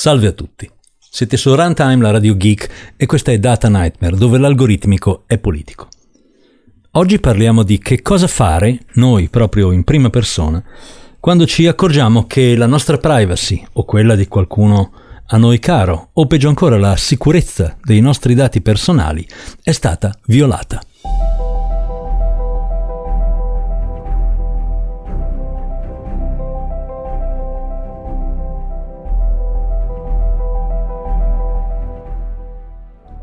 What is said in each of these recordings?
Salve a tutti. Siete su Runtime, la radio geek, e questa è Data Nightmare, dove l'algoritmico è politico. Oggi parliamo di che cosa fare, noi proprio in prima persona, quando ci accorgiamo che la nostra privacy o quella di qualcuno a noi caro, o peggio ancora la sicurezza dei nostri dati personali, è stata violata.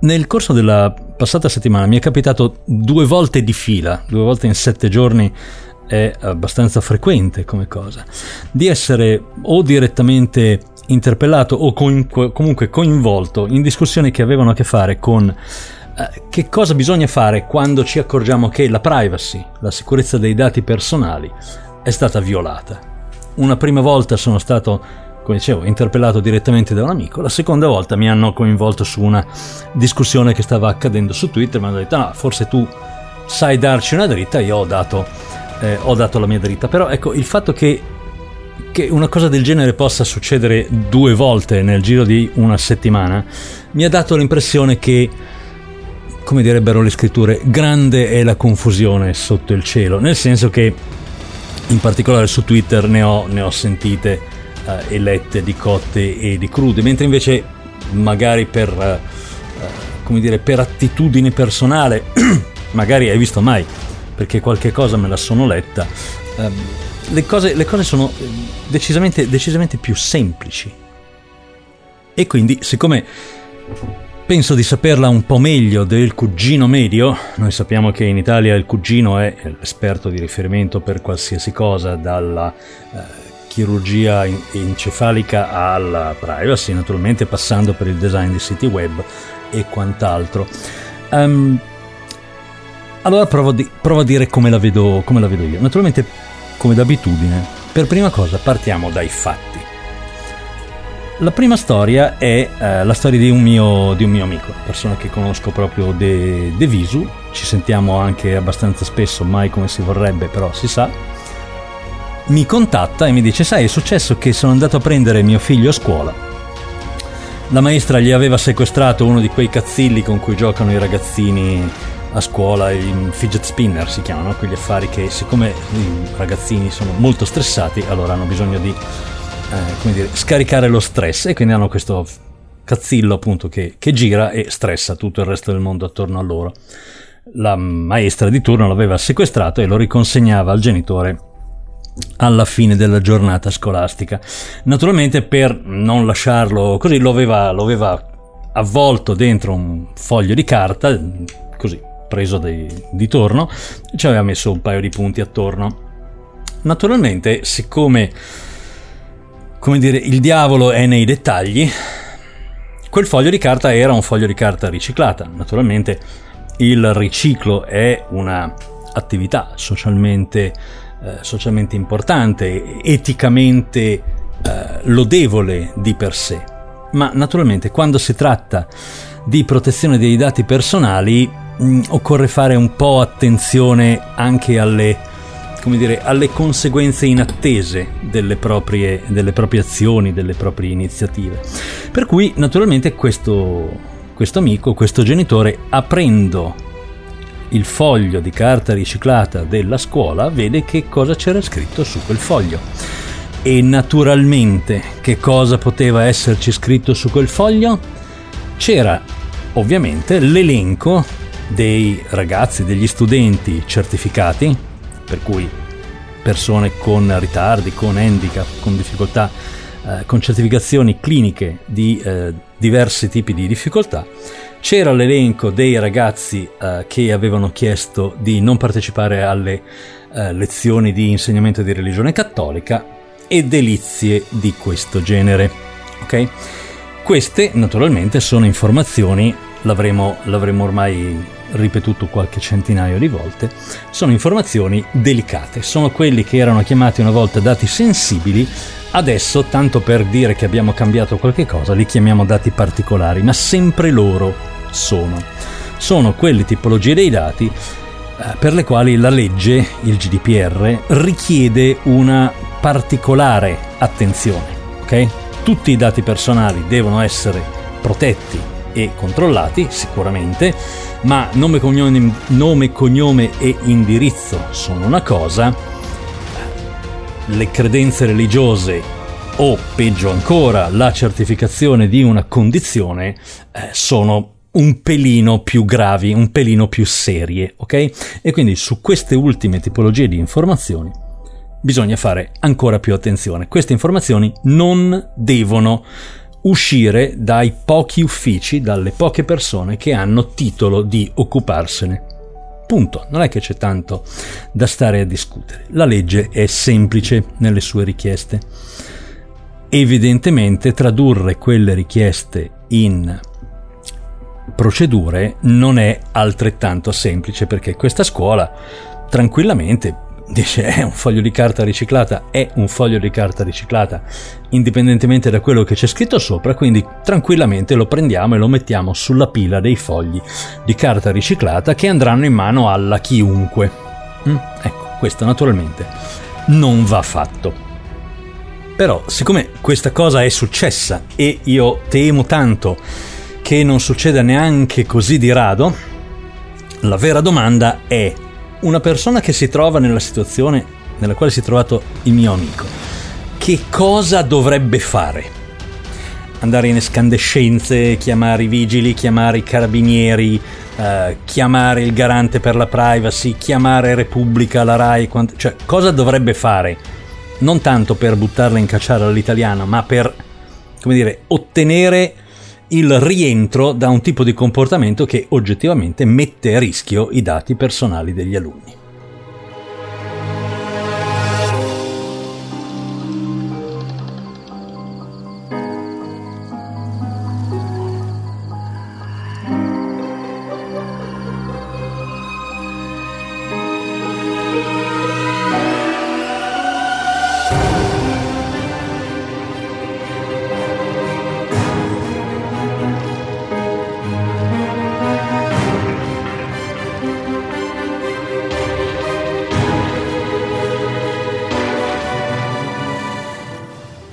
Nel corso della passata settimana mi è capitato due volte di fila, due volte in sette giorni, è abbastanza frequente come cosa, di essere o direttamente interpellato o comunque coinvolto in discussioni che avevano a che fare con eh, che cosa bisogna fare quando ci accorgiamo che la privacy, la sicurezza dei dati personali è stata violata. Una prima volta sono stato come dicevo, interpellato direttamente da un amico. La seconda volta mi hanno coinvolto su una discussione che stava accadendo su Twitter. Mi hanno detto: No, forse tu sai darci una dritta. Io ho dato, eh, ho dato la mia dritta. Però ecco, il fatto che, che una cosa del genere possa succedere due volte nel giro di una settimana mi ha dato l'impressione che come direbbero le scritture, grande è la confusione sotto il cielo, nel senso che in particolare su Twitter ne ho, ne ho sentite eh, elette di cotte e di crude, mentre invece magari per, eh, come dire, per attitudine personale, magari hai visto mai, perché qualche cosa me la sono letta, ehm, le, cose, le cose sono decisamente, decisamente più semplici. E quindi, siccome Penso di saperla un po' meglio del cugino medio. Noi sappiamo che in Italia il cugino è l'esperto di riferimento per qualsiasi cosa, dalla eh, chirurgia encefalica alla privacy, naturalmente passando per il design di siti web e quant'altro. Um, allora provo, di, provo, a dire come la, vedo, come la vedo io. Naturalmente, come d'abitudine, per prima cosa partiamo dai fatti. La prima storia è eh, la storia di un, mio, di un, mio, amico, persona che conosco proprio de, de visu, ci sentiamo anche abbastanza spesso, mai come si vorrebbe, però si sa mi contatta e mi dice sai è successo che sono andato a prendere mio figlio a scuola la maestra gli aveva sequestrato uno di quei cazzilli con cui giocano i ragazzini a scuola, i fidget spinner si chiamano, quegli affari che siccome i ragazzini sono molto stressati, allora hanno bisogno di eh, dire, scaricare lo stress e quindi hanno questo cazzillo appunto che, che gira e stressa tutto il resto del mondo attorno a loro. La maestra di turno l'aveva sequestrato e lo riconsegnava al genitore alla fine della giornata scolastica. Naturalmente per non lasciarlo così lo aveva, lo aveva avvolto dentro un foglio di carta, così preso di, di torno, e ci aveva messo un paio di punti attorno. Naturalmente, siccome come dire, il diavolo è nei dettagli, quel foglio di carta era un foglio di carta riciclata. Naturalmente il riciclo è una attività socialmente eh, socialmente importante, eticamente eh, lodevole di per sé. Ma naturalmente quando si tratta di protezione dei dati personali mh, mm, occorre fare un po' attenzione anche alle, dire, alle conseguenze inattese delle proprie, delle proprie, azioni, delle proprie iniziative. Per cui naturalmente questo, questo amico, questo genitore, aprendo il foglio di carta riciclata della scuola, vede che cosa c'era scritto su quel foglio. E naturalmente che cosa poteva esserci scritto su quel foglio? C'era ovviamente l'elenco dei ragazzi, degli studenti certificati, per cui persone con ritardi, con handicap, con difficoltà, eh, con certificazioni cliniche di eh, diversi tipi di difficoltà, c'era l'elenco dei ragazzi eh, che avevano chiesto di non partecipare alle eh, lezioni di insegnamento di religione cattolica e delizie di questo genere. Ok? Queste naturalmente sono informazioni, l'avremo, l'avremo ormai ripetuto qualche centinaio di volte, sono informazioni delicate, sono quelli che erano chiamati una volta dati sensibili, adesso tanto per dire che abbiamo cambiato qualche cosa li chiamiamo dati particolari, ma sempre loro sono. Sono quelle tipologie dei dati eh, per le quali la legge, il GDPR, richiede una particolare attenzione. Ok? tutti i dati personali devono essere protetti e controllati, sicuramente, ma nome, cognome, nome, cognome e indirizzo sono una cosa, le credenze religiose o peggio ancora la certificazione di una condizione eh, sono un pelino più gravi, un pelino più serie, ok? E quindi su queste ultime tipologie di informazioni bisogna fare ancora più attenzione. Queste informazioni non devono uscire dai pochi uffici, dalle poche persone che hanno titolo di occuparsene. Punto, non è che c'è tanto da stare a discutere. La legge è semplice nelle sue richieste. Evidentemente tradurre quelle richieste in procedure non è altrettanto semplice perché questa scuola tranquillamente dice è un foglio di carta riciclata, è un foglio di carta riciclata, indipendentemente da quello che c'è scritto sopra, quindi tranquillamente lo prendiamo e lo mettiamo sulla pila dei fogli di carta riciclata che andranno in mano alla chiunque. Mm? Ecco, questo naturalmente non va fatto. Però, siccome questa cosa è successa e io temo tanto che non succeda neanche così di rado, la vera domanda è una persona che si trova nella situazione nella quale si è trovato il mio amico, che cosa dovrebbe fare? Andare in escandescenze, chiamare i vigili, chiamare i carabinieri, eh, chiamare il garante per la privacy, chiamare Repubblica, la RAI, quant- cioè cosa dovrebbe fare? Non tanto per buttarla in cacciare all'italiano, ma per, come dire, ottenere il rientro da un tipo di comportamento che oggettivamente mette a rischio i dati personali degli alunni.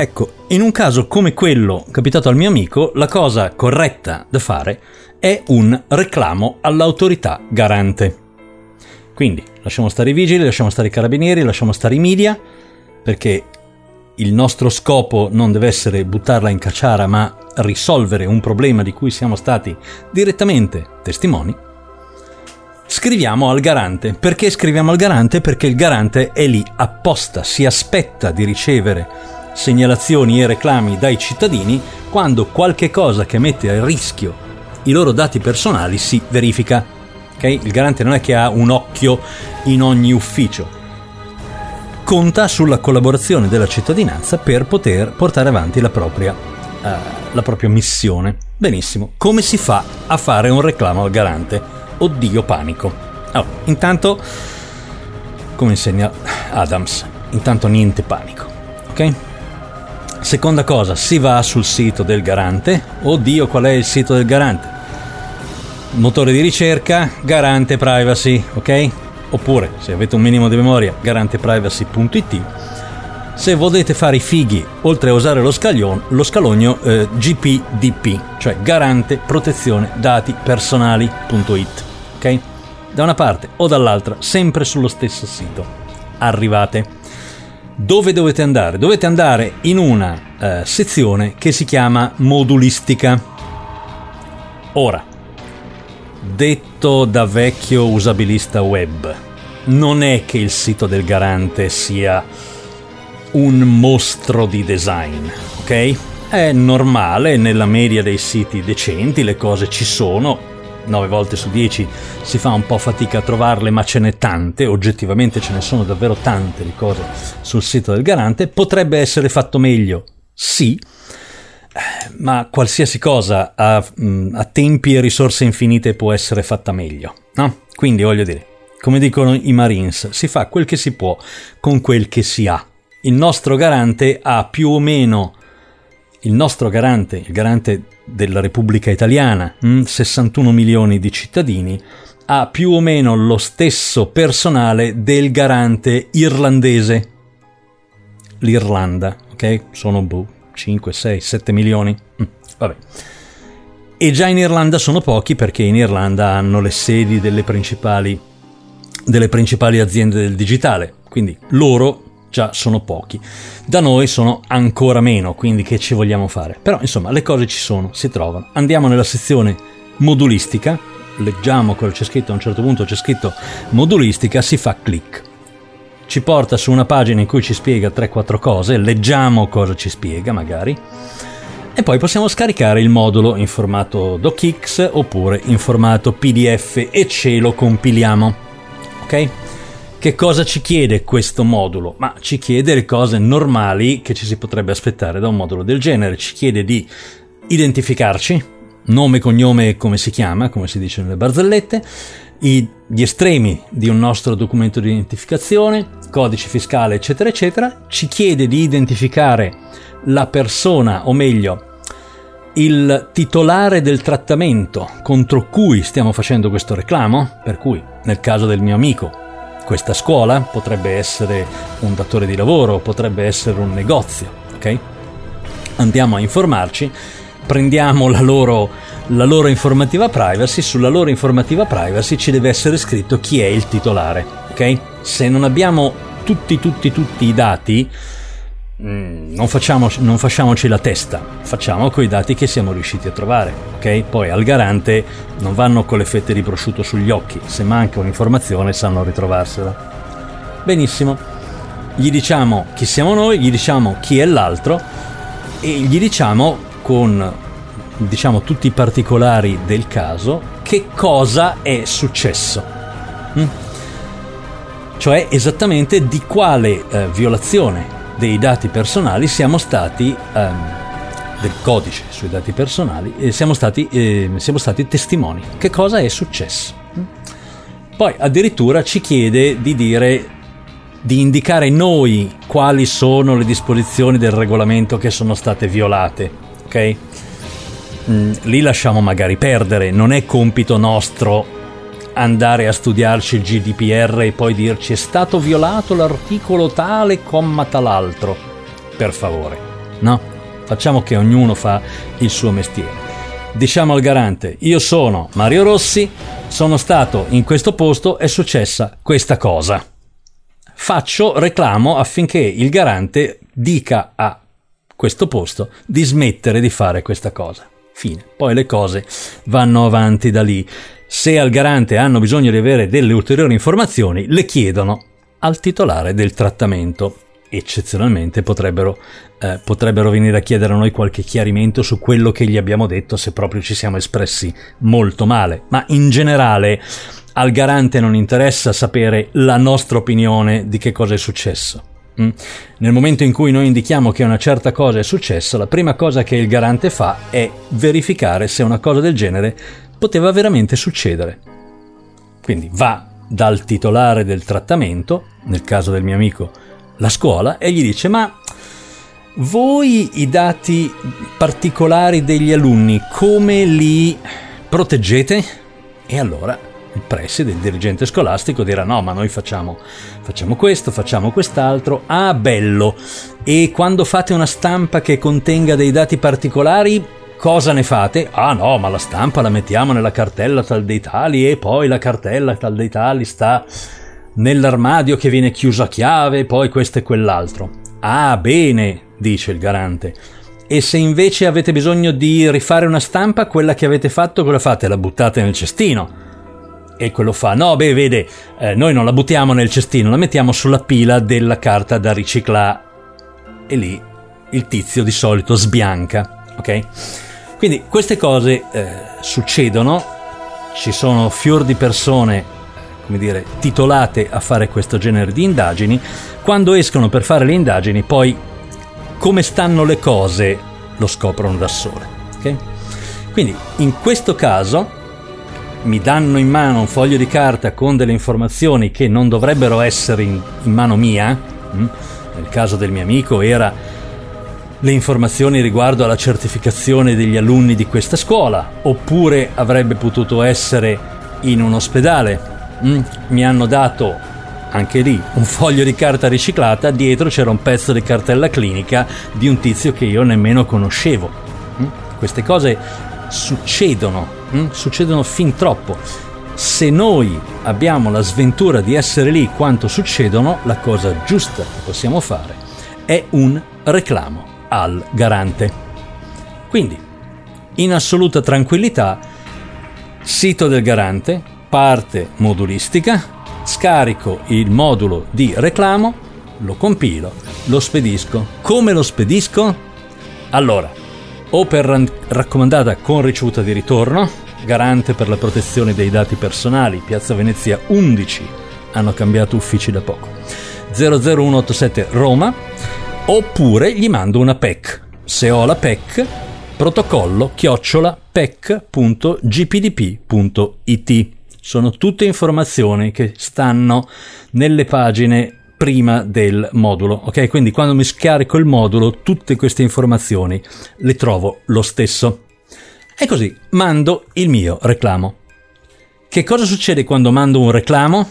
Ecco, in un caso come quello capitato al mio amico, la cosa corretta da fare è un reclamo all'autorità garante. Quindi lasciamo stare i vigili, lasciamo stare i carabinieri, lasciamo stare i media, perché il nostro scopo non deve essere buttarla in cacciara, ma risolvere un problema di cui siamo stati direttamente testimoni. Scriviamo al garante. Perché scriviamo al garante? Perché il garante è lì apposta, si aspetta di ricevere segnalazioni e reclami dai cittadini quando qualche cosa che mette a rischio i loro dati personali si verifica. Okay? Il garante non è che ha un occhio in ogni ufficio, conta sulla collaborazione della cittadinanza per poter portare avanti la propria, uh, la propria missione. Benissimo, come si fa a fare un reclamo al garante? Oddio panico. Allora, intanto, come insegna Adams, intanto niente panico, ok? Seconda cosa, si va sul sito del garante. Oddio, qual è il sito del garante? Motore di ricerca, garante privacy, ok? Oppure, se avete un minimo di memoria, garanteprivacy.it. Se volete fare i fighi, oltre a usare lo, scaglion, lo scalogno eh, GPDP, cioè garante protezione dati personali.it, ok? Da una parte o dall'altra, sempre sullo stesso sito. Arrivate dove dovete andare? Dovete andare in una eh, sezione che si chiama modulistica. Ora, detto da vecchio usabilista web, non è che il sito del garante sia un mostro di design, ok? È normale, nella media dei siti decenti le cose ci sono, 9 volte su 10 si fa un po' fatica a trovarle, ma ce n'è tante, oggettivamente ce ne sono davvero tante di cose sul sito del garante. Potrebbe essere fatto meglio? Sì, ma qualsiasi cosa a, a tempi e risorse infinite può essere fatta meglio, no? Quindi voglio dire, come dicono i Marines, si fa quel che si può con quel che si ha. Il nostro garante ha più o meno il nostro garante, il garante della Repubblica Italiana, 61 mm, milioni di cittadini, ha più o meno lo stesso personale del garante irlandese. L'Irlanda, ok? Sono boh, 5, 6, 7 milioni. Mm, vabbè. E già in Irlanda sono pochi perché in Irlanda hanno le sedi delle principali, delle principali aziende del digitale, quindi loro già sono pochi. Da noi sono ancora meno, quindi che ci vogliamo fare? Però insomma le cose ci sono, si trovano. Andiamo nella sezione modulistica, leggiamo quello c'è scritto, a un certo punto c'è scritto modulistica, si fa clic. Ci porta su una pagina in cui ci spiega 3-4 cose, leggiamo cosa ci spiega magari, e poi possiamo scaricare il modulo in formato DocX oppure in formato PDF e ce lo compiliamo. Ok? Che cosa ci chiede questo modulo? Ma ci chiede le cose normali che ci si potrebbe aspettare da un modulo del genere. Ci chiede di identificarci, nome, cognome come si chiama, come si dice nelle barzellette, gli estremi di un nostro documento di identificazione, codice fiscale, eccetera, eccetera. Ci chiede di identificare la persona, o meglio, il titolare del trattamento contro cui stiamo facendo questo reclamo, per cui nel caso del mio amico, questa scuola potrebbe essere un datore di lavoro, potrebbe essere un negozio, ok? Andiamo a informarci, prendiamo la loro, la loro informativa privacy, sulla loro informativa privacy ci deve essere scritto chi è il titolare, ok? Se non abbiamo tutti, tutti, tutti i dati, non, facciamo, non, facciamoci la testa, facciamo con i dati che siamo riusciti a trovare, ok? Poi al garante non vanno con le fette di prosciutto sugli occhi, se manca un'informazione sanno ritrovarsela. Benissimo, gli diciamo chi siamo noi, gli diciamo chi è l'altro e gli diciamo con diciamo tutti i particolari del caso che cosa è successo. Mm? Cioè esattamente di quale eh, violazione dei dati personali siamo stati um, del codice sui dati personali e siamo stati, eh, siamo stati testimoni. Che cosa è successo? Poi addirittura ci chiede di dire di indicare noi quali sono le disposizioni del regolamento che sono state violate, ok? Mm, lì lasciamo magari perdere, non è compito nostro andare a studiarci il GDPR e poi dirci è stato violato l'articolo tale, comma tal'altro. Per favore, no? Facciamo che ognuno fa il suo mestiere. Diciamo al garante, io sono Mario Rossi, sono stato in questo posto, è successa questa cosa. Faccio reclamo affinché il garante dica a questo posto di smettere di fare questa cosa. Fine. Poi le cose vanno avanti da lì. Se al garante hanno bisogno di avere delle ulteriori informazioni, le chiedono al titolare del trattamento. Eccezionalmente potrebbero, eh, potrebbero venire a chiedere a noi qualche chiarimento su quello che gli abbiamo detto se proprio ci siamo espressi molto male. Ma in generale al garante non interessa sapere la nostra opinione di che cosa è successo. Mm? Nel momento in cui noi indichiamo che una certa cosa è successa, la prima cosa che il garante fa è verificare se una cosa del genere poteva veramente succedere. Quindi va dal titolare del trattamento, nel caso del mio amico la scuola, e gli dice ma voi i dati particolari degli alunni come li proteggete? E allora il preside, il dirigente scolastico dirà no ma noi facciamo, facciamo questo, facciamo quest'altro, ah bello, e quando fate una stampa che contenga dei dati particolari Cosa ne fate? Ah no, ma la stampa la mettiamo nella cartella tal dei tali e poi la cartella tal dei tali sta nell'armadio che viene chiuso a chiave, poi questo e quell'altro. Ah, bene, dice il garante. E se invece avete bisogno di rifare una stampa, quella che avete fatto, cosa fate? La buttate nel cestino. E quello fa, no, beh, vede, eh, noi non la buttiamo nel cestino, la mettiamo sulla pila della carta da riciclare. E lì il tizio di solito sbianca, ok? Quindi queste cose eh, succedono, ci sono fior di persone, come dire, titolate a fare questo genere di indagini, quando escono per fare le indagini poi come stanno le cose lo scoprono da sole. Okay? Quindi in questo caso mi danno in mano un foglio di carta con delle informazioni che non dovrebbero essere in, in mano mia, hm? nel caso del mio amico era le informazioni riguardo alla certificazione degli alunni di questa scuola, oppure avrebbe potuto essere in un ospedale. Mm? Mi hanno dato anche lì un foglio di carta riciclata, dietro c'era un pezzo di cartella clinica di un tizio che io nemmeno conoscevo. Mm? Queste cose succedono, mm? succedono fin troppo. Se noi abbiamo la sventura di essere lì quanto succedono, la cosa giusta che possiamo fare è un reclamo al garante. Quindi, in assoluta tranquillità, sito del garante, parte modulistica, scarico il modulo di reclamo, lo compilo, lo spedisco. Come lo spedisco? Allora, o per raccomandata con ricevuta di ritorno, garante per la protezione dei dati personali, Piazza Venezia 11, hanno cambiato uffici da poco, 00187 Roma, oppure gli mando una PEC. Se ho la PEC, protocollo chiocciola pec.gpdp.it. Sono tutte informazioni che stanno nelle pagine prima del modulo, ok? Quindi quando mi scarico il modulo, tutte queste informazioni le trovo lo stesso. E così mando il mio reclamo. Che cosa succede quando mando un reclamo?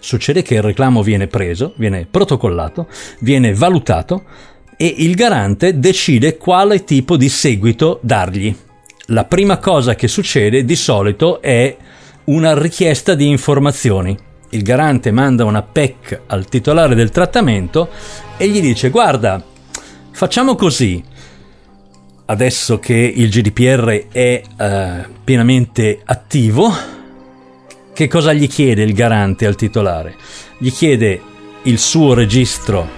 Succede che il reclamo viene preso, viene protocollato, viene valutato e il garante decide quale tipo di seguito dargli. La prima cosa che succede di solito è una richiesta di informazioni. Il garante manda una PEC al titolare del trattamento e gli dice guarda, facciamo così, adesso che il GDPR è eh, pienamente attivo, che cosa gli chiede il garante al titolare? Gli chiede il suo registro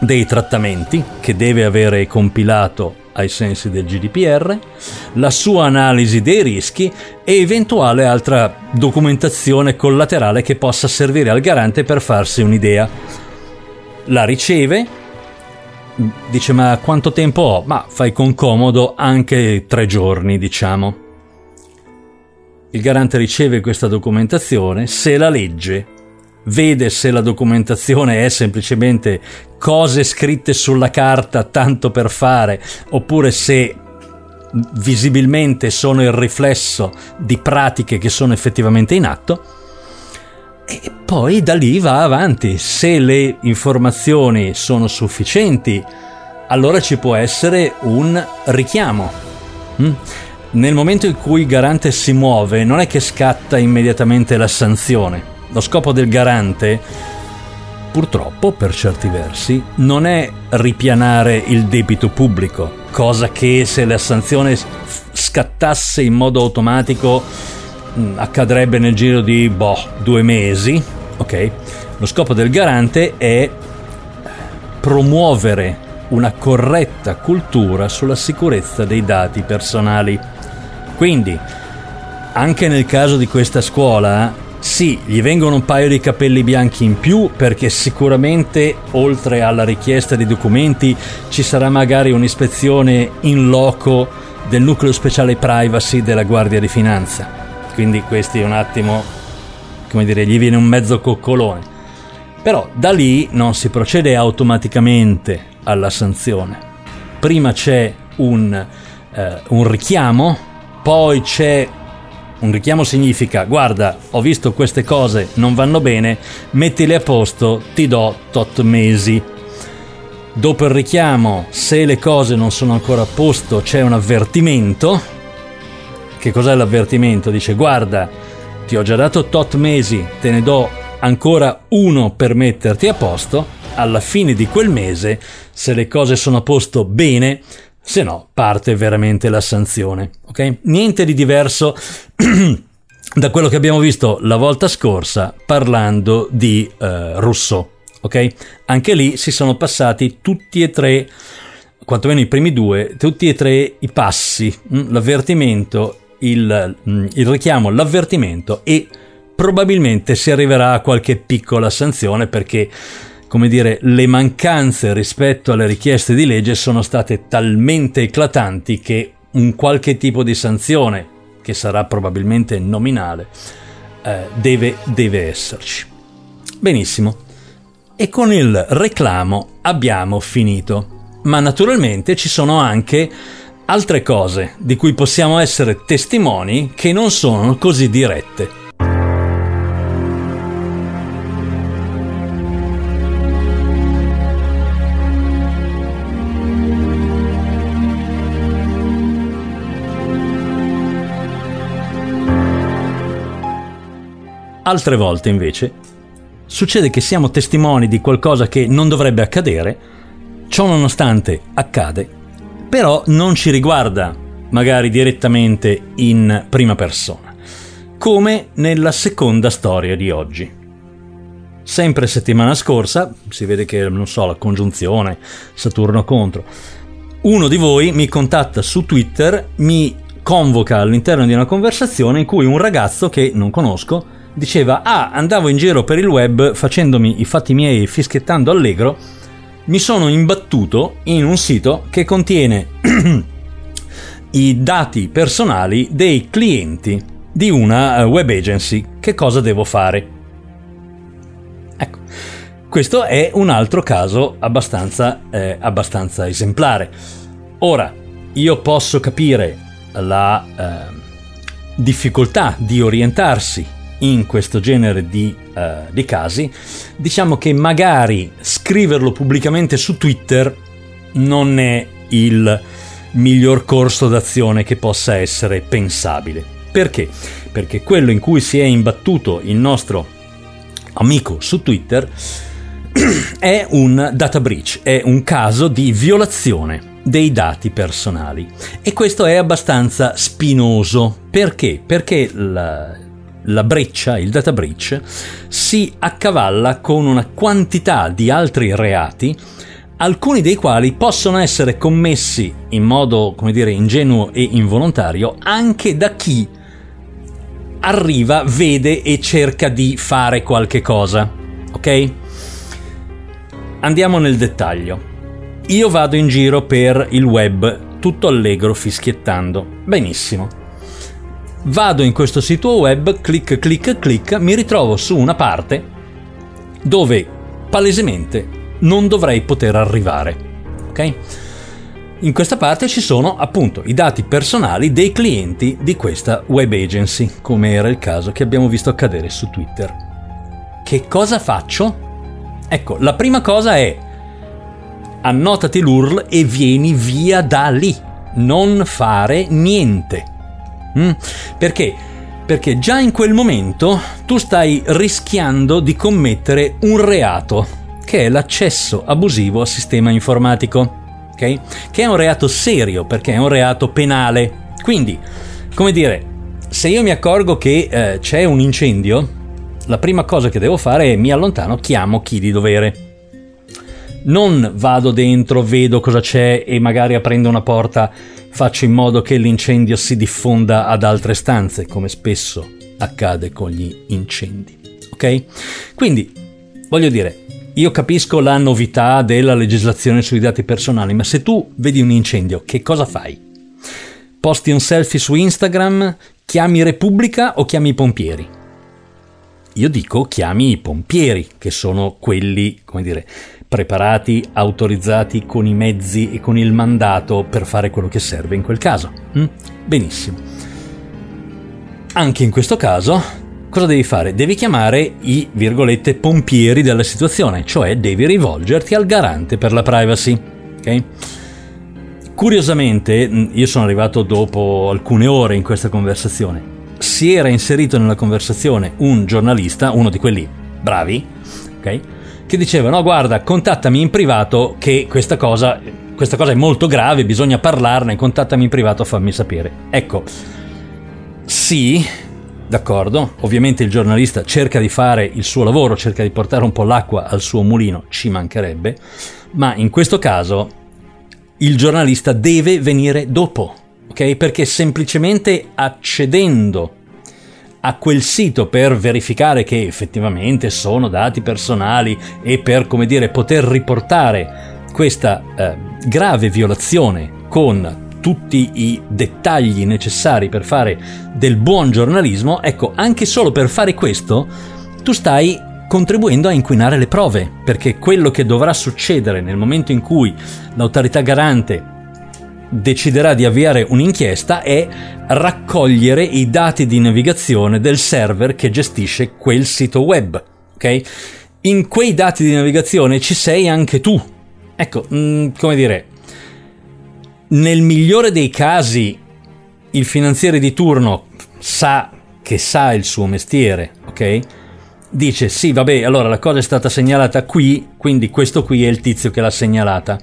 dei trattamenti che deve avere compilato ai sensi del GDPR, la sua analisi dei rischi e eventuale altra documentazione collaterale che possa servire al garante per farsi un'idea. La riceve, dice ma quanto tempo ho? Ma fai con comodo anche tre giorni, diciamo. Il garante riceve questa documentazione, se la legge vede se la documentazione è semplicemente cose scritte sulla carta tanto per fare, oppure se visibilmente sono il riflesso di pratiche che sono effettivamente in atto. E poi da lì va avanti. Se le informazioni sono sufficienti, allora ci può essere un richiamo. Mm? Nel momento in cui il garante si muove, non è che scatta immediatamente la sanzione lo scopo del garante, purtroppo per certi versi, non è ripianare il debito pubblico, cosa che se la sanzione scattasse in modo automatico mm, accadrebbe nel giro di boh, due mesi. Ok? Lo scopo del garante è promuovere una corretta cultura sulla sicurezza dei dati personali. Quindi, anche nel caso di questa scuola, sì, gli vengono un paio di capelli bianchi in più perché sicuramente oltre alla richiesta di documenti ci sarà magari un'ispezione in loco del nucleo speciale privacy della Guardia di Finanza. Quindi questi un attimo, come dire, gli viene un mezzo coccolone. Però da lì non si procede automaticamente alla sanzione. Prima c'è un, eh, un richiamo, poi c'è un richiamo significa guarda, ho visto queste cose, non vanno bene, mettile a posto, ti do tot mesi. Dopo il richiamo, se le cose non sono ancora a posto, c'è un avvertimento. Che cos'è l'avvertimento? Dice guarda, ti ho già dato tot mesi, te ne do ancora uno per metterti a posto. Alla fine di quel mese, se le cose sono a posto bene, se no parte veramente la sanzione. Ok? Niente di diverso da quello che abbiamo visto la volta scorsa parlando di uh, Rousseau. Ok? Anche lì si sono passati tutti e tre, quantomeno i primi due, tutti e tre i passi, mm, l'avvertimento, il, mm, il richiamo, l'avvertimento e probabilmente si arriverà a qualche piccola sanzione perché come dire, le mancanze rispetto alle richieste di legge sono state talmente eclatanti che un qualche tipo di sanzione, che sarà probabilmente nominale, eh, deve, deve esserci. Benissimo. E con il reclamo abbiamo finito. Ma naturalmente ci sono anche altre cose di cui possiamo essere testimoni che non sono così dirette. Altre volte invece succede che siamo testimoni di qualcosa che non dovrebbe accadere, ciò nonostante accade, però non ci riguarda magari direttamente in prima persona, come nella seconda storia di oggi. Sempre settimana scorsa, si vede che, non so, la congiunzione Saturno contro, uno di voi mi contatta su Twitter, mi convoca all'interno di una conversazione in cui un ragazzo che non conosco diceva ah andavo in giro per il web facendomi i fatti miei fischiettando allegro mi sono imbattuto in un sito che contiene i dati personali dei clienti di una eh, web agency. Che cosa devo fare? Ecco questo è un altro caso abbastanza, eh, abbastanza esemplare. Ora io posso capire la eh, difficoltà di orientarsi in questo genere di, eh, di casi, diciamo che magari scriverlo pubblicamente su Twitter non è il miglior corso d'azione che possa essere pensabile. Perché? Perché quello in cui si è imbattuto il nostro amico su Twitter è un data breach, è un caso di violazione dei dati personali. E questo è abbastanza spinoso. Perché? Perché la, la breccia, il data breach, si accavalla con una quantità di altri reati alcuni dei quali possono essere commessi in modo, come dire, ingenuo e involontario anche da chi arriva, vede e cerca di fare qualche cosa. Ok? Andiamo nel dettaglio. Io vado in giro per il web, tutto allegro, fischiettando. Benissimo. Vado in questo sito web, clic, clic, clic, mi ritrovo su una parte dove palesemente non dovrei poter arrivare. Ok? In questa parte ci sono appunto i dati personali dei clienti di questa web agency, come era il caso che abbiamo visto accadere su Twitter. Che cosa faccio? Ecco, la prima cosa è annotati l'URL e vieni via da lì. Non fare niente. Mm? Perché? Perché già in quel momento tu stai rischiando di commettere un reato, che è l'accesso abusivo al sistema informatico. Okay? Che è un reato serio, perché è un reato penale. Quindi, come dire, se io mi accorgo che eh, c'è un incendio, la prima cosa che devo fare è mi allontano, chiamo chi di dovere non vado dentro, vedo cosa c'è e magari aprendo una porta faccio in modo che l'incendio si diffonda ad altre stanze, come spesso accade con gli incendi. Ok? Quindi, voglio dire, io capisco la novità della legislazione sui dati personali, ma se tu vedi un incendio, che cosa fai? Posti un selfie su Instagram, chiami Repubblica o chiami i pompieri? Io dico chiami i pompieri, che sono quelli, come dire, preparati, autorizzati con i mezzi e con il mandato per fare quello che serve in quel caso. Mm? Benissimo. Anche in questo caso, cosa devi fare? Devi chiamare i, virgolette, pompieri della situazione, cioè devi rivolgerti al garante per la privacy. Ok? Curiosamente, mm, io sono arrivato dopo alcune ore in questa conversazione. Si era inserito nella conversazione un giornalista, uno di quelli bravi, ok? Che diceva no guarda contattami in privato che questa cosa, questa cosa è molto grave, bisogna parlarne, contattami in privato, fammi sapere. Ecco, sì, d'accordo, ovviamente il giornalista cerca di fare il suo lavoro, cerca di portare un po' l'acqua al suo mulino, ci mancherebbe, ma in questo caso il giornalista deve venire dopo, ok? Perché semplicemente accedendo a quel sito per verificare che effettivamente sono dati personali e per, come dire, poter riportare questa eh, grave violazione con tutti i dettagli necessari per fare del buon giornalismo, ecco, anche solo per fare questo, tu stai contribuendo a inquinare le prove, perché quello che dovrà succedere nel momento in cui l'autorità garante deciderà di avviare un'inchiesta è raccogliere i dati di navigazione del server che gestisce quel sito web. Ok? In quei dati di navigazione ci sei anche tu. Ecco, mh, mm, come dire, nel migliore dei casi il finanziere di turno sa che sa il suo mestiere, ok? Dice sì, vabbè, allora la cosa è stata segnalata qui, quindi questo qui è il tizio che l'ha segnalata.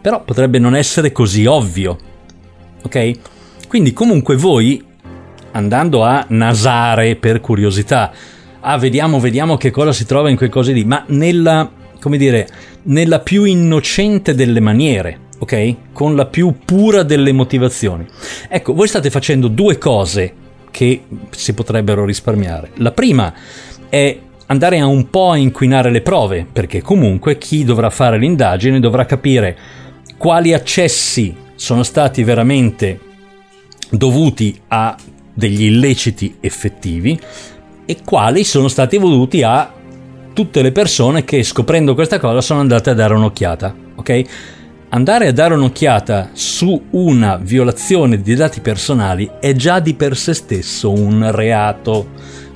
Però potrebbe non essere così ovvio, ok? Quindi comunque voi, andando a nasare per curiosità, ah vediamo, vediamo che cosa si trova in quei cose lì, ma nella, come dire, nella più innocente delle maniere, ok? Con la più pura delle motivazioni. Ecco, voi state facendo due cose che si potrebbero risparmiare. La prima è andare a un po' a inquinare le prove, perché comunque chi dovrà fare l'indagine dovrà capire quali accessi sono stati veramente dovuti a degli illeciti effettivi e quali sono stati voluti a tutte le persone che scoprendo questa cosa sono andate a dare un'occhiata, ok? Andare a dare un'occhiata su una violazione di dati personali è già di per sé stesso un reato.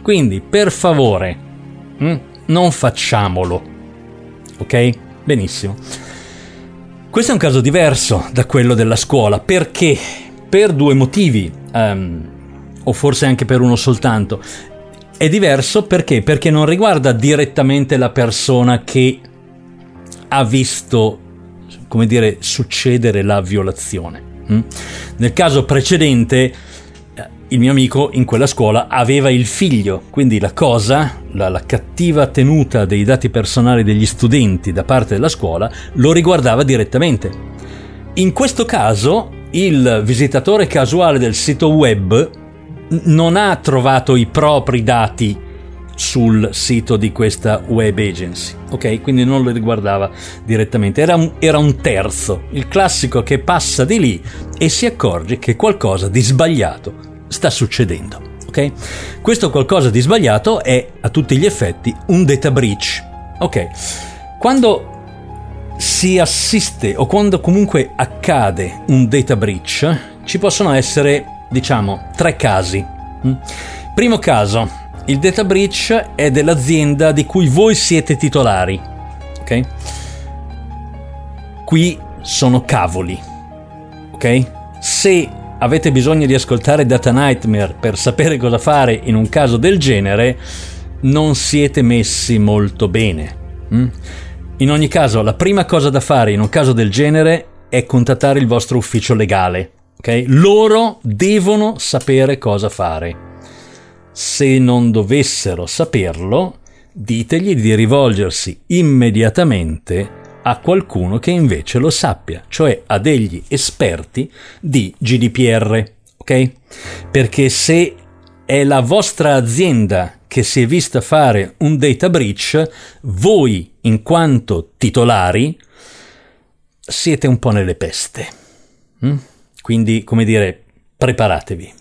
Quindi, per favore, hm, non facciamolo. Ok? Benissimo. Questo è un caso diverso da quello della scuola perché per due motivi, um, o forse anche per uno soltanto. È diverso perché? Perché non riguarda direttamente la persona che ha visto come dire, succedere la violazione. Mm? Nel caso precedente, il mio amico in quella scuola aveva il figlio, quindi la cosa, la, la, cattiva tenuta dei dati personali degli studenti da parte della scuola lo riguardava direttamente. In questo caso, il visitatore casuale del sito web non ha trovato i propri dati sul sito di questa web agency, ok? Quindi non lo riguardava direttamente, era un, era un terzo, il classico che passa di lì e si accorge che qualcosa di sbagliato sta succedendo, ok? Questo qualcosa di sbagliato è a tutti gli effetti un data breach, ok? Quando si assiste o quando comunque accade un data breach, ci possono essere, diciamo, tre casi. Mm? Primo caso, il data breach è dell'azienda di cui voi siete titolari. Ok? Qui sono cavoli. Ok? Se avete bisogno di ascoltare Data Nightmare per sapere cosa fare in un caso del genere, non siete messi molto bene. Mm? In ogni caso, la prima cosa da fare in un caso del genere è contattare il vostro ufficio legale. Okay? Loro devono sapere cosa fare. Se non dovessero saperlo, ditegli di rivolgersi immediatamente a qualcuno che invece lo sappia, cioè a degli esperti di GDPR, ok? Perché se è la vostra azienda che si è vista fare un data breach, voi, in quanto titolari, siete un po' nelle peste. Mm? Quindi, come dire, preparatevi.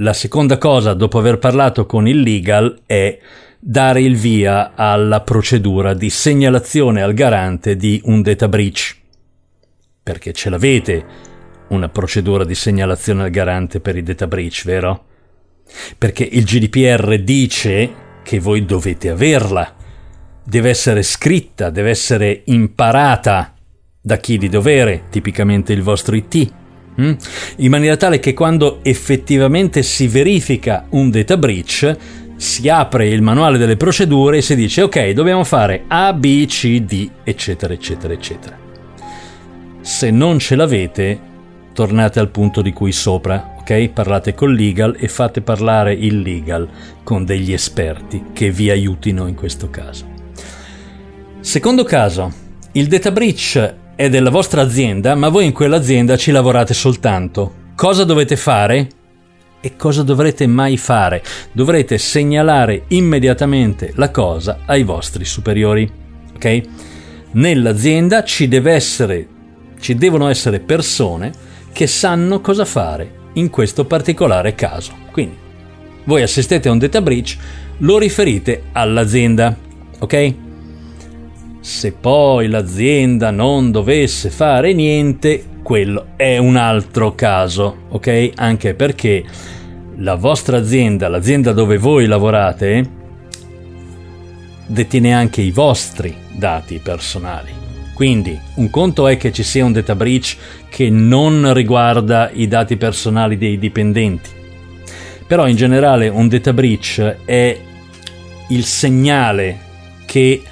La seconda cosa, dopo aver parlato con il legal, è dare il via alla procedura di segnalazione al garante di un data breach. Perché ce l'avete una procedura di segnalazione al garante per i data breach, vero? Perché il GDPR dice che voi dovete averla. Deve essere scritta, deve essere imparata da chi di dovere, tipicamente il vostro IT Mm? in maniera tale che quando effettivamente si verifica un data breach si apre il manuale delle procedure e si dice ok dobbiamo fare A, B, C, D eccetera eccetera eccetera. Se non ce l'avete tornate al punto di cui sopra, ok? Parlate col legal e fate parlare il legal con degli esperti che vi aiutino in questo caso. Secondo caso, il data breach è della vostra azienda, ma voi in quell'azienda ci lavorate soltanto. Cosa dovete fare? E cosa dovrete mai fare? Dovrete segnalare immediatamente la cosa ai vostri superiori. Ok? Nell'azienda ci essere ci devono essere persone che sanno cosa fare in questo particolare caso. Quindi voi assistete a un data breach, lo riferite all'azienda, ok? Se poi l'azienda non dovesse fare niente, quello è un altro caso, ok? Anche perché la vostra azienda, l'azienda dove voi lavorate, detiene anche i vostri dati personali. Quindi un conto è che ci sia un data breach che non riguarda i dati personali dei dipendenti, però in generale un data breach è il segnale che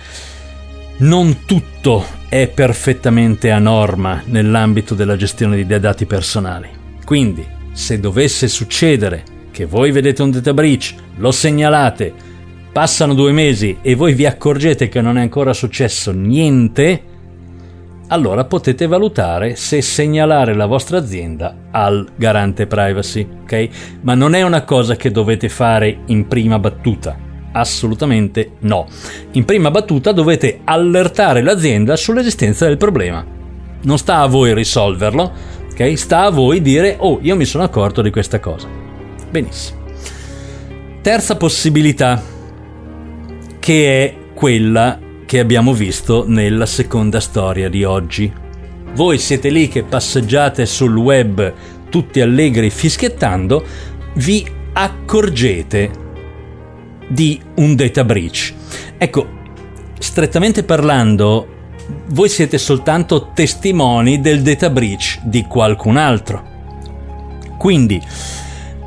non tutto è perfettamente a norma nell'ambito della gestione di dati personali. Quindi, se dovesse succedere che voi vedete un data breach, lo segnalate, passano due mesi e voi vi accorgete che non è ancora successo niente, allora potete valutare se segnalare la vostra azienda al garante privacy, ok? Ma non è una cosa che dovete fare in prima battuta. Assolutamente no. In prima battuta dovete allertare l'azienda sull'esistenza del problema. Non sta a voi risolverlo, ok? Sta a voi dire "Oh, io mi sono accorto di questa cosa". Benissimo. Terza possibilità che è quella che abbiamo visto nella seconda storia di oggi. Voi siete lì che passeggiate sul web tutti allegri fischiettando, vi accorgete di un data breach. Ecco, strettamente parlando, voi siete soltanto testimoni del data breach di qualcun altro. Quindi,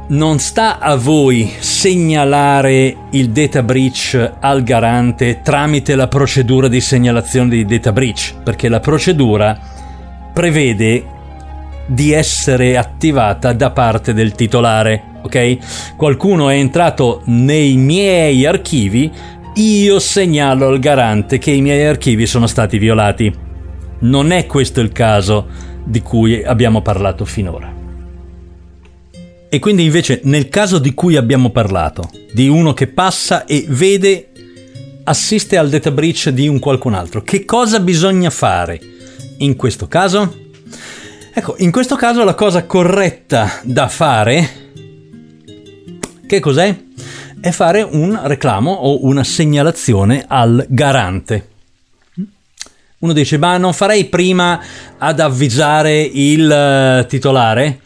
non sta a voi segnalare il data breach al garante tramite la procedura di segnalazione di data breach, perché la procedura prevede di essere attivata da parte del titolare, ok? Qualcuno è entrato nei miei archivi, io segnalo al garante che i miei archivi sono stati violati. Non è questo il caso di cui abbiamo parlato finora. E quindi invece nel caso di cui abbiamo parlato, di uno che passa e vede, assiste al data breach di un qualcun altro, che cosa bisogna fare in questo caso? Ecco, in questo caso la cosa corretta da fare, che cos'è? È fare un reclamo o una segnalazione al garante. Uno dice, ma non farei prima ad avvisare il eh, titolare?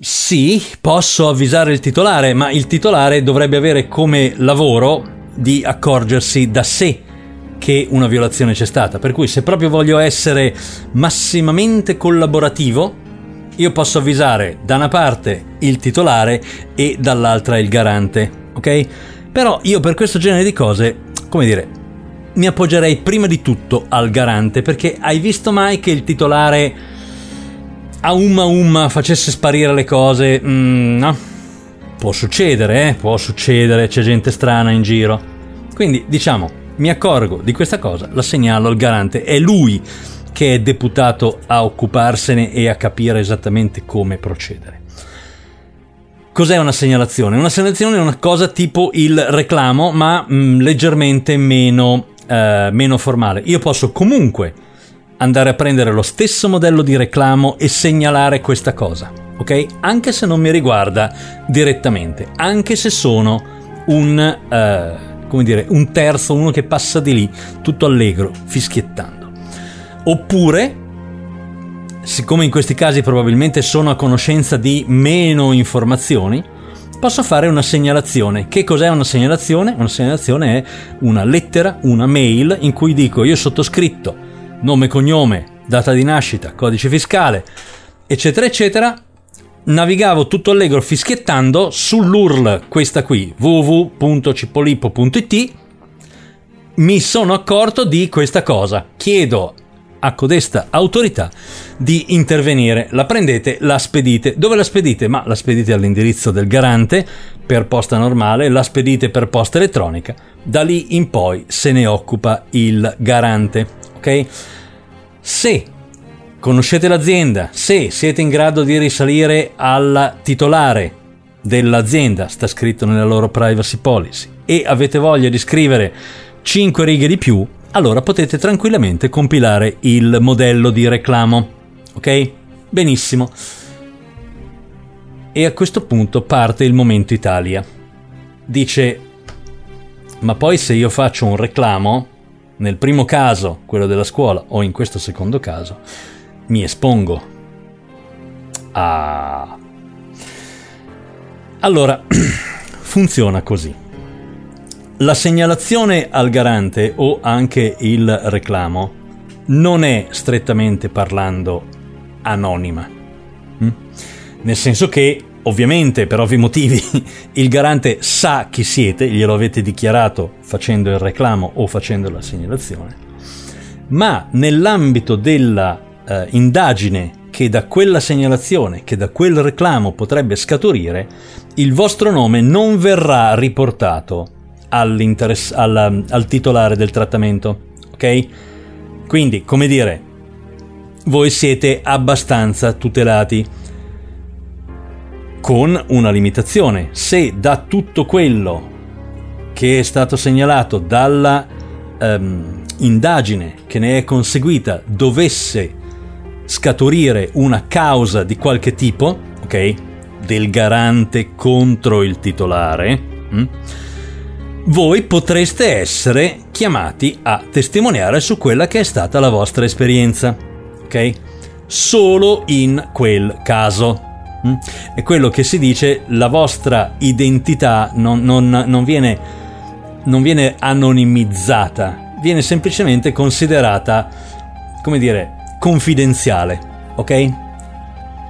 Sì, posso avvisare il titolare, ma il titolare dovrebbe avere come lavoro di accorgersi da sé che una violazione c'è stata. Per cui se proprio voglio essere massimamente collaborativo, io posso avvisare da una parte il titolare e dall'altra il garante, ok? Però io per questo genere di cose, come dire, mi appoggerei prima di tutto al garante, perché hai visto mai che il titolare a umma umma facesse sparire le cose, mm, no? Può succedere, eh? Può succedere, c'è gente strana in giro. Quindi, diciamo, mi accorgo di questa cosa, la segnalo al garante, è lui che è deputato a occuparsene e a capire esattamente come procedere. Cos'è una segnalazione? Una segnalazione è una cosa tipo il reclamo, ma mh, mm, leggermente meno, eh, meno formale. Io posso comunque andare a prendere lo stesso modello di reclamo e segnalare questa cosa, ok? Anche se non mi riguarda direttamente, anche se sono un, uh, come dire, un terzo, uno che passa di lì, tutto allegro, fischiettando. Oppure, siccome in questi casi probabilmente sono a conoscenza di meno informazioni, posso fare una segnalazione. Che cos'è una segnalazione? Una segnalazione è una lettera, una mail in cui dico io sottoscritto nome, cognome, data di nascita, codice fiscale, eccetera, eccetera, navigavo tutto allegro fischiettando sull'URL, questa qui, www.cipolippo.it, mi sono accorto di questa cosa. Chiedo a codesta autorità di intervenire. La prendete, la spedite. Dove la spedite? Ma la spedite all'indirizzo del garante per posta normale, la spedite per posta elettronica. Da lì in poi se ne occupa il garante. Ok? Se conoscete l'azienda, se siete in grado di risalire alla titolare dell'azienda, sta scritto nella loro privacy policy, e avete voglia di scrivere 5 righe di più, allora potete tranquillamente compilare il modello di reclamo. Ok? Benissimo. E a questo punto parte il momento Italia. Dice, ma poi se io faccio un reclamo, nel primo caso, quello della scuola, o in questo secondo caso, mi espongo. Ah. Allora, funziona così. La segnalazione al garante o anche il reclamo non è strettamente parlando anonima. Mm? Nel senso che Ovviamente, per ovvi motivi, il garante sa chi siete, glielo avete dichiarato facendo il reclamo o facendo la segnalazione, ma nell'ambito della eh, indagine che da quella segnalazione, che da quel reclamo potrebbe scaturire, il vostro nome non verrà riportato al, al titolare del trattamento, ok? Quindi, come dire, voi siete abbastanza tutelati con una limitazione. Se da tutto quello che è stato segnalato dalla um, indagine che ne è conseguita dovesse scaturire una causa di qualche tipo, ok? Del garante contro il titolare, hm? Voi potreste essere chiamati a testimoniare su quella che è stata la vostra esperienza, ok? Solo in quel caso. Hm? È quello che si dice, la vostra identità non, non, non, viene, non viene anonimizzata, viene semplicemente considerata, come dire, confidenziale, ok?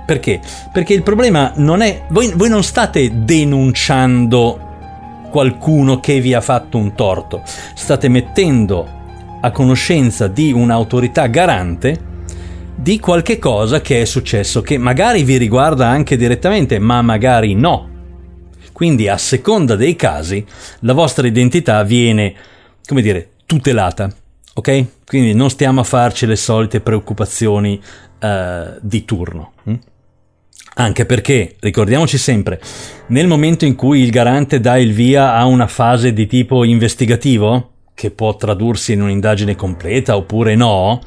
Perché? Perché il problema non è... Voi, voi, non state denunciando qualcuno che vi ha fatto un torto, state mettendo a conoscenza di un'autorità garante di qualche cosa che è successo, che magari vi riguarda anche direttamente, ma magari no. Quindi a seconda dei casi la vostra identità viene, come dire, tutelata ok? Quindi non stiamo a farci le solite preoccupazioni uh, di turno. Hm? Anche perché, ricordiamoci sempre, nel momento in cui il garante dà il via a una fase di tipo investigativo, che può tradursi in un'indagine completa oppure no,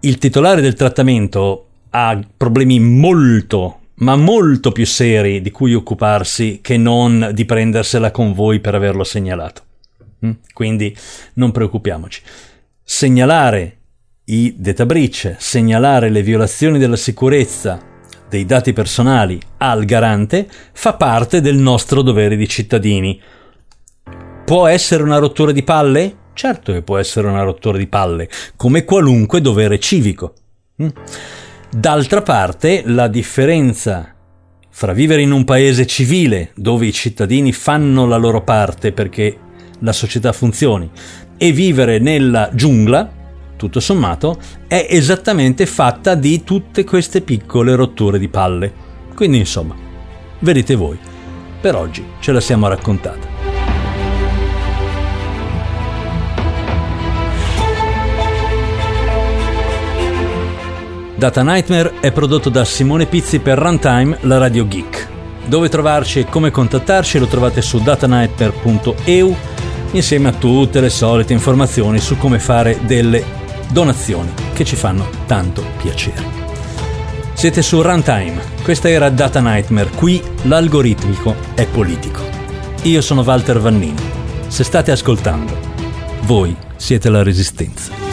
il titolare del trattamento ha problemi molto, ma molto più seri di cui occuparsi che non di prendersela con voi per averlo segnalato. Mm? Quindi non preoccupiamoci. Segnalare i data breach, segnalare le violazioni della sicurezza dei dati personali al garante fa parte del nostro dovere di cittadini. Può essere una rottura di palle? Certo che può essere una rottura di palle, come qualunque dovere civico. Mm? D'altra parte, la differenza fra vivere in un paese civile, dove i cittadini fanno la loro parte perché la società funzioni e vivere nella giungla, tutto sommato, è esattamente fatta di tutte queste piccole rotture di palle. Quindi insomma, vedete voi. Per oggi ce la siamo raccontata. Data Nightmare è prodotto da Simone Pizzi per Runtime, la radio geek. Dove trovarci e come contattarci lo trovate su datanightmare.eu insieme a tutte le solite informazioni su come fare delle donazioni che ci fanno tanto piacere. Siete su Runtime, questa era Data Nightmare, qui l'algoritmico è politico. Io sono Walter Vannini. Se state ascoltando, voi siete la resistenza.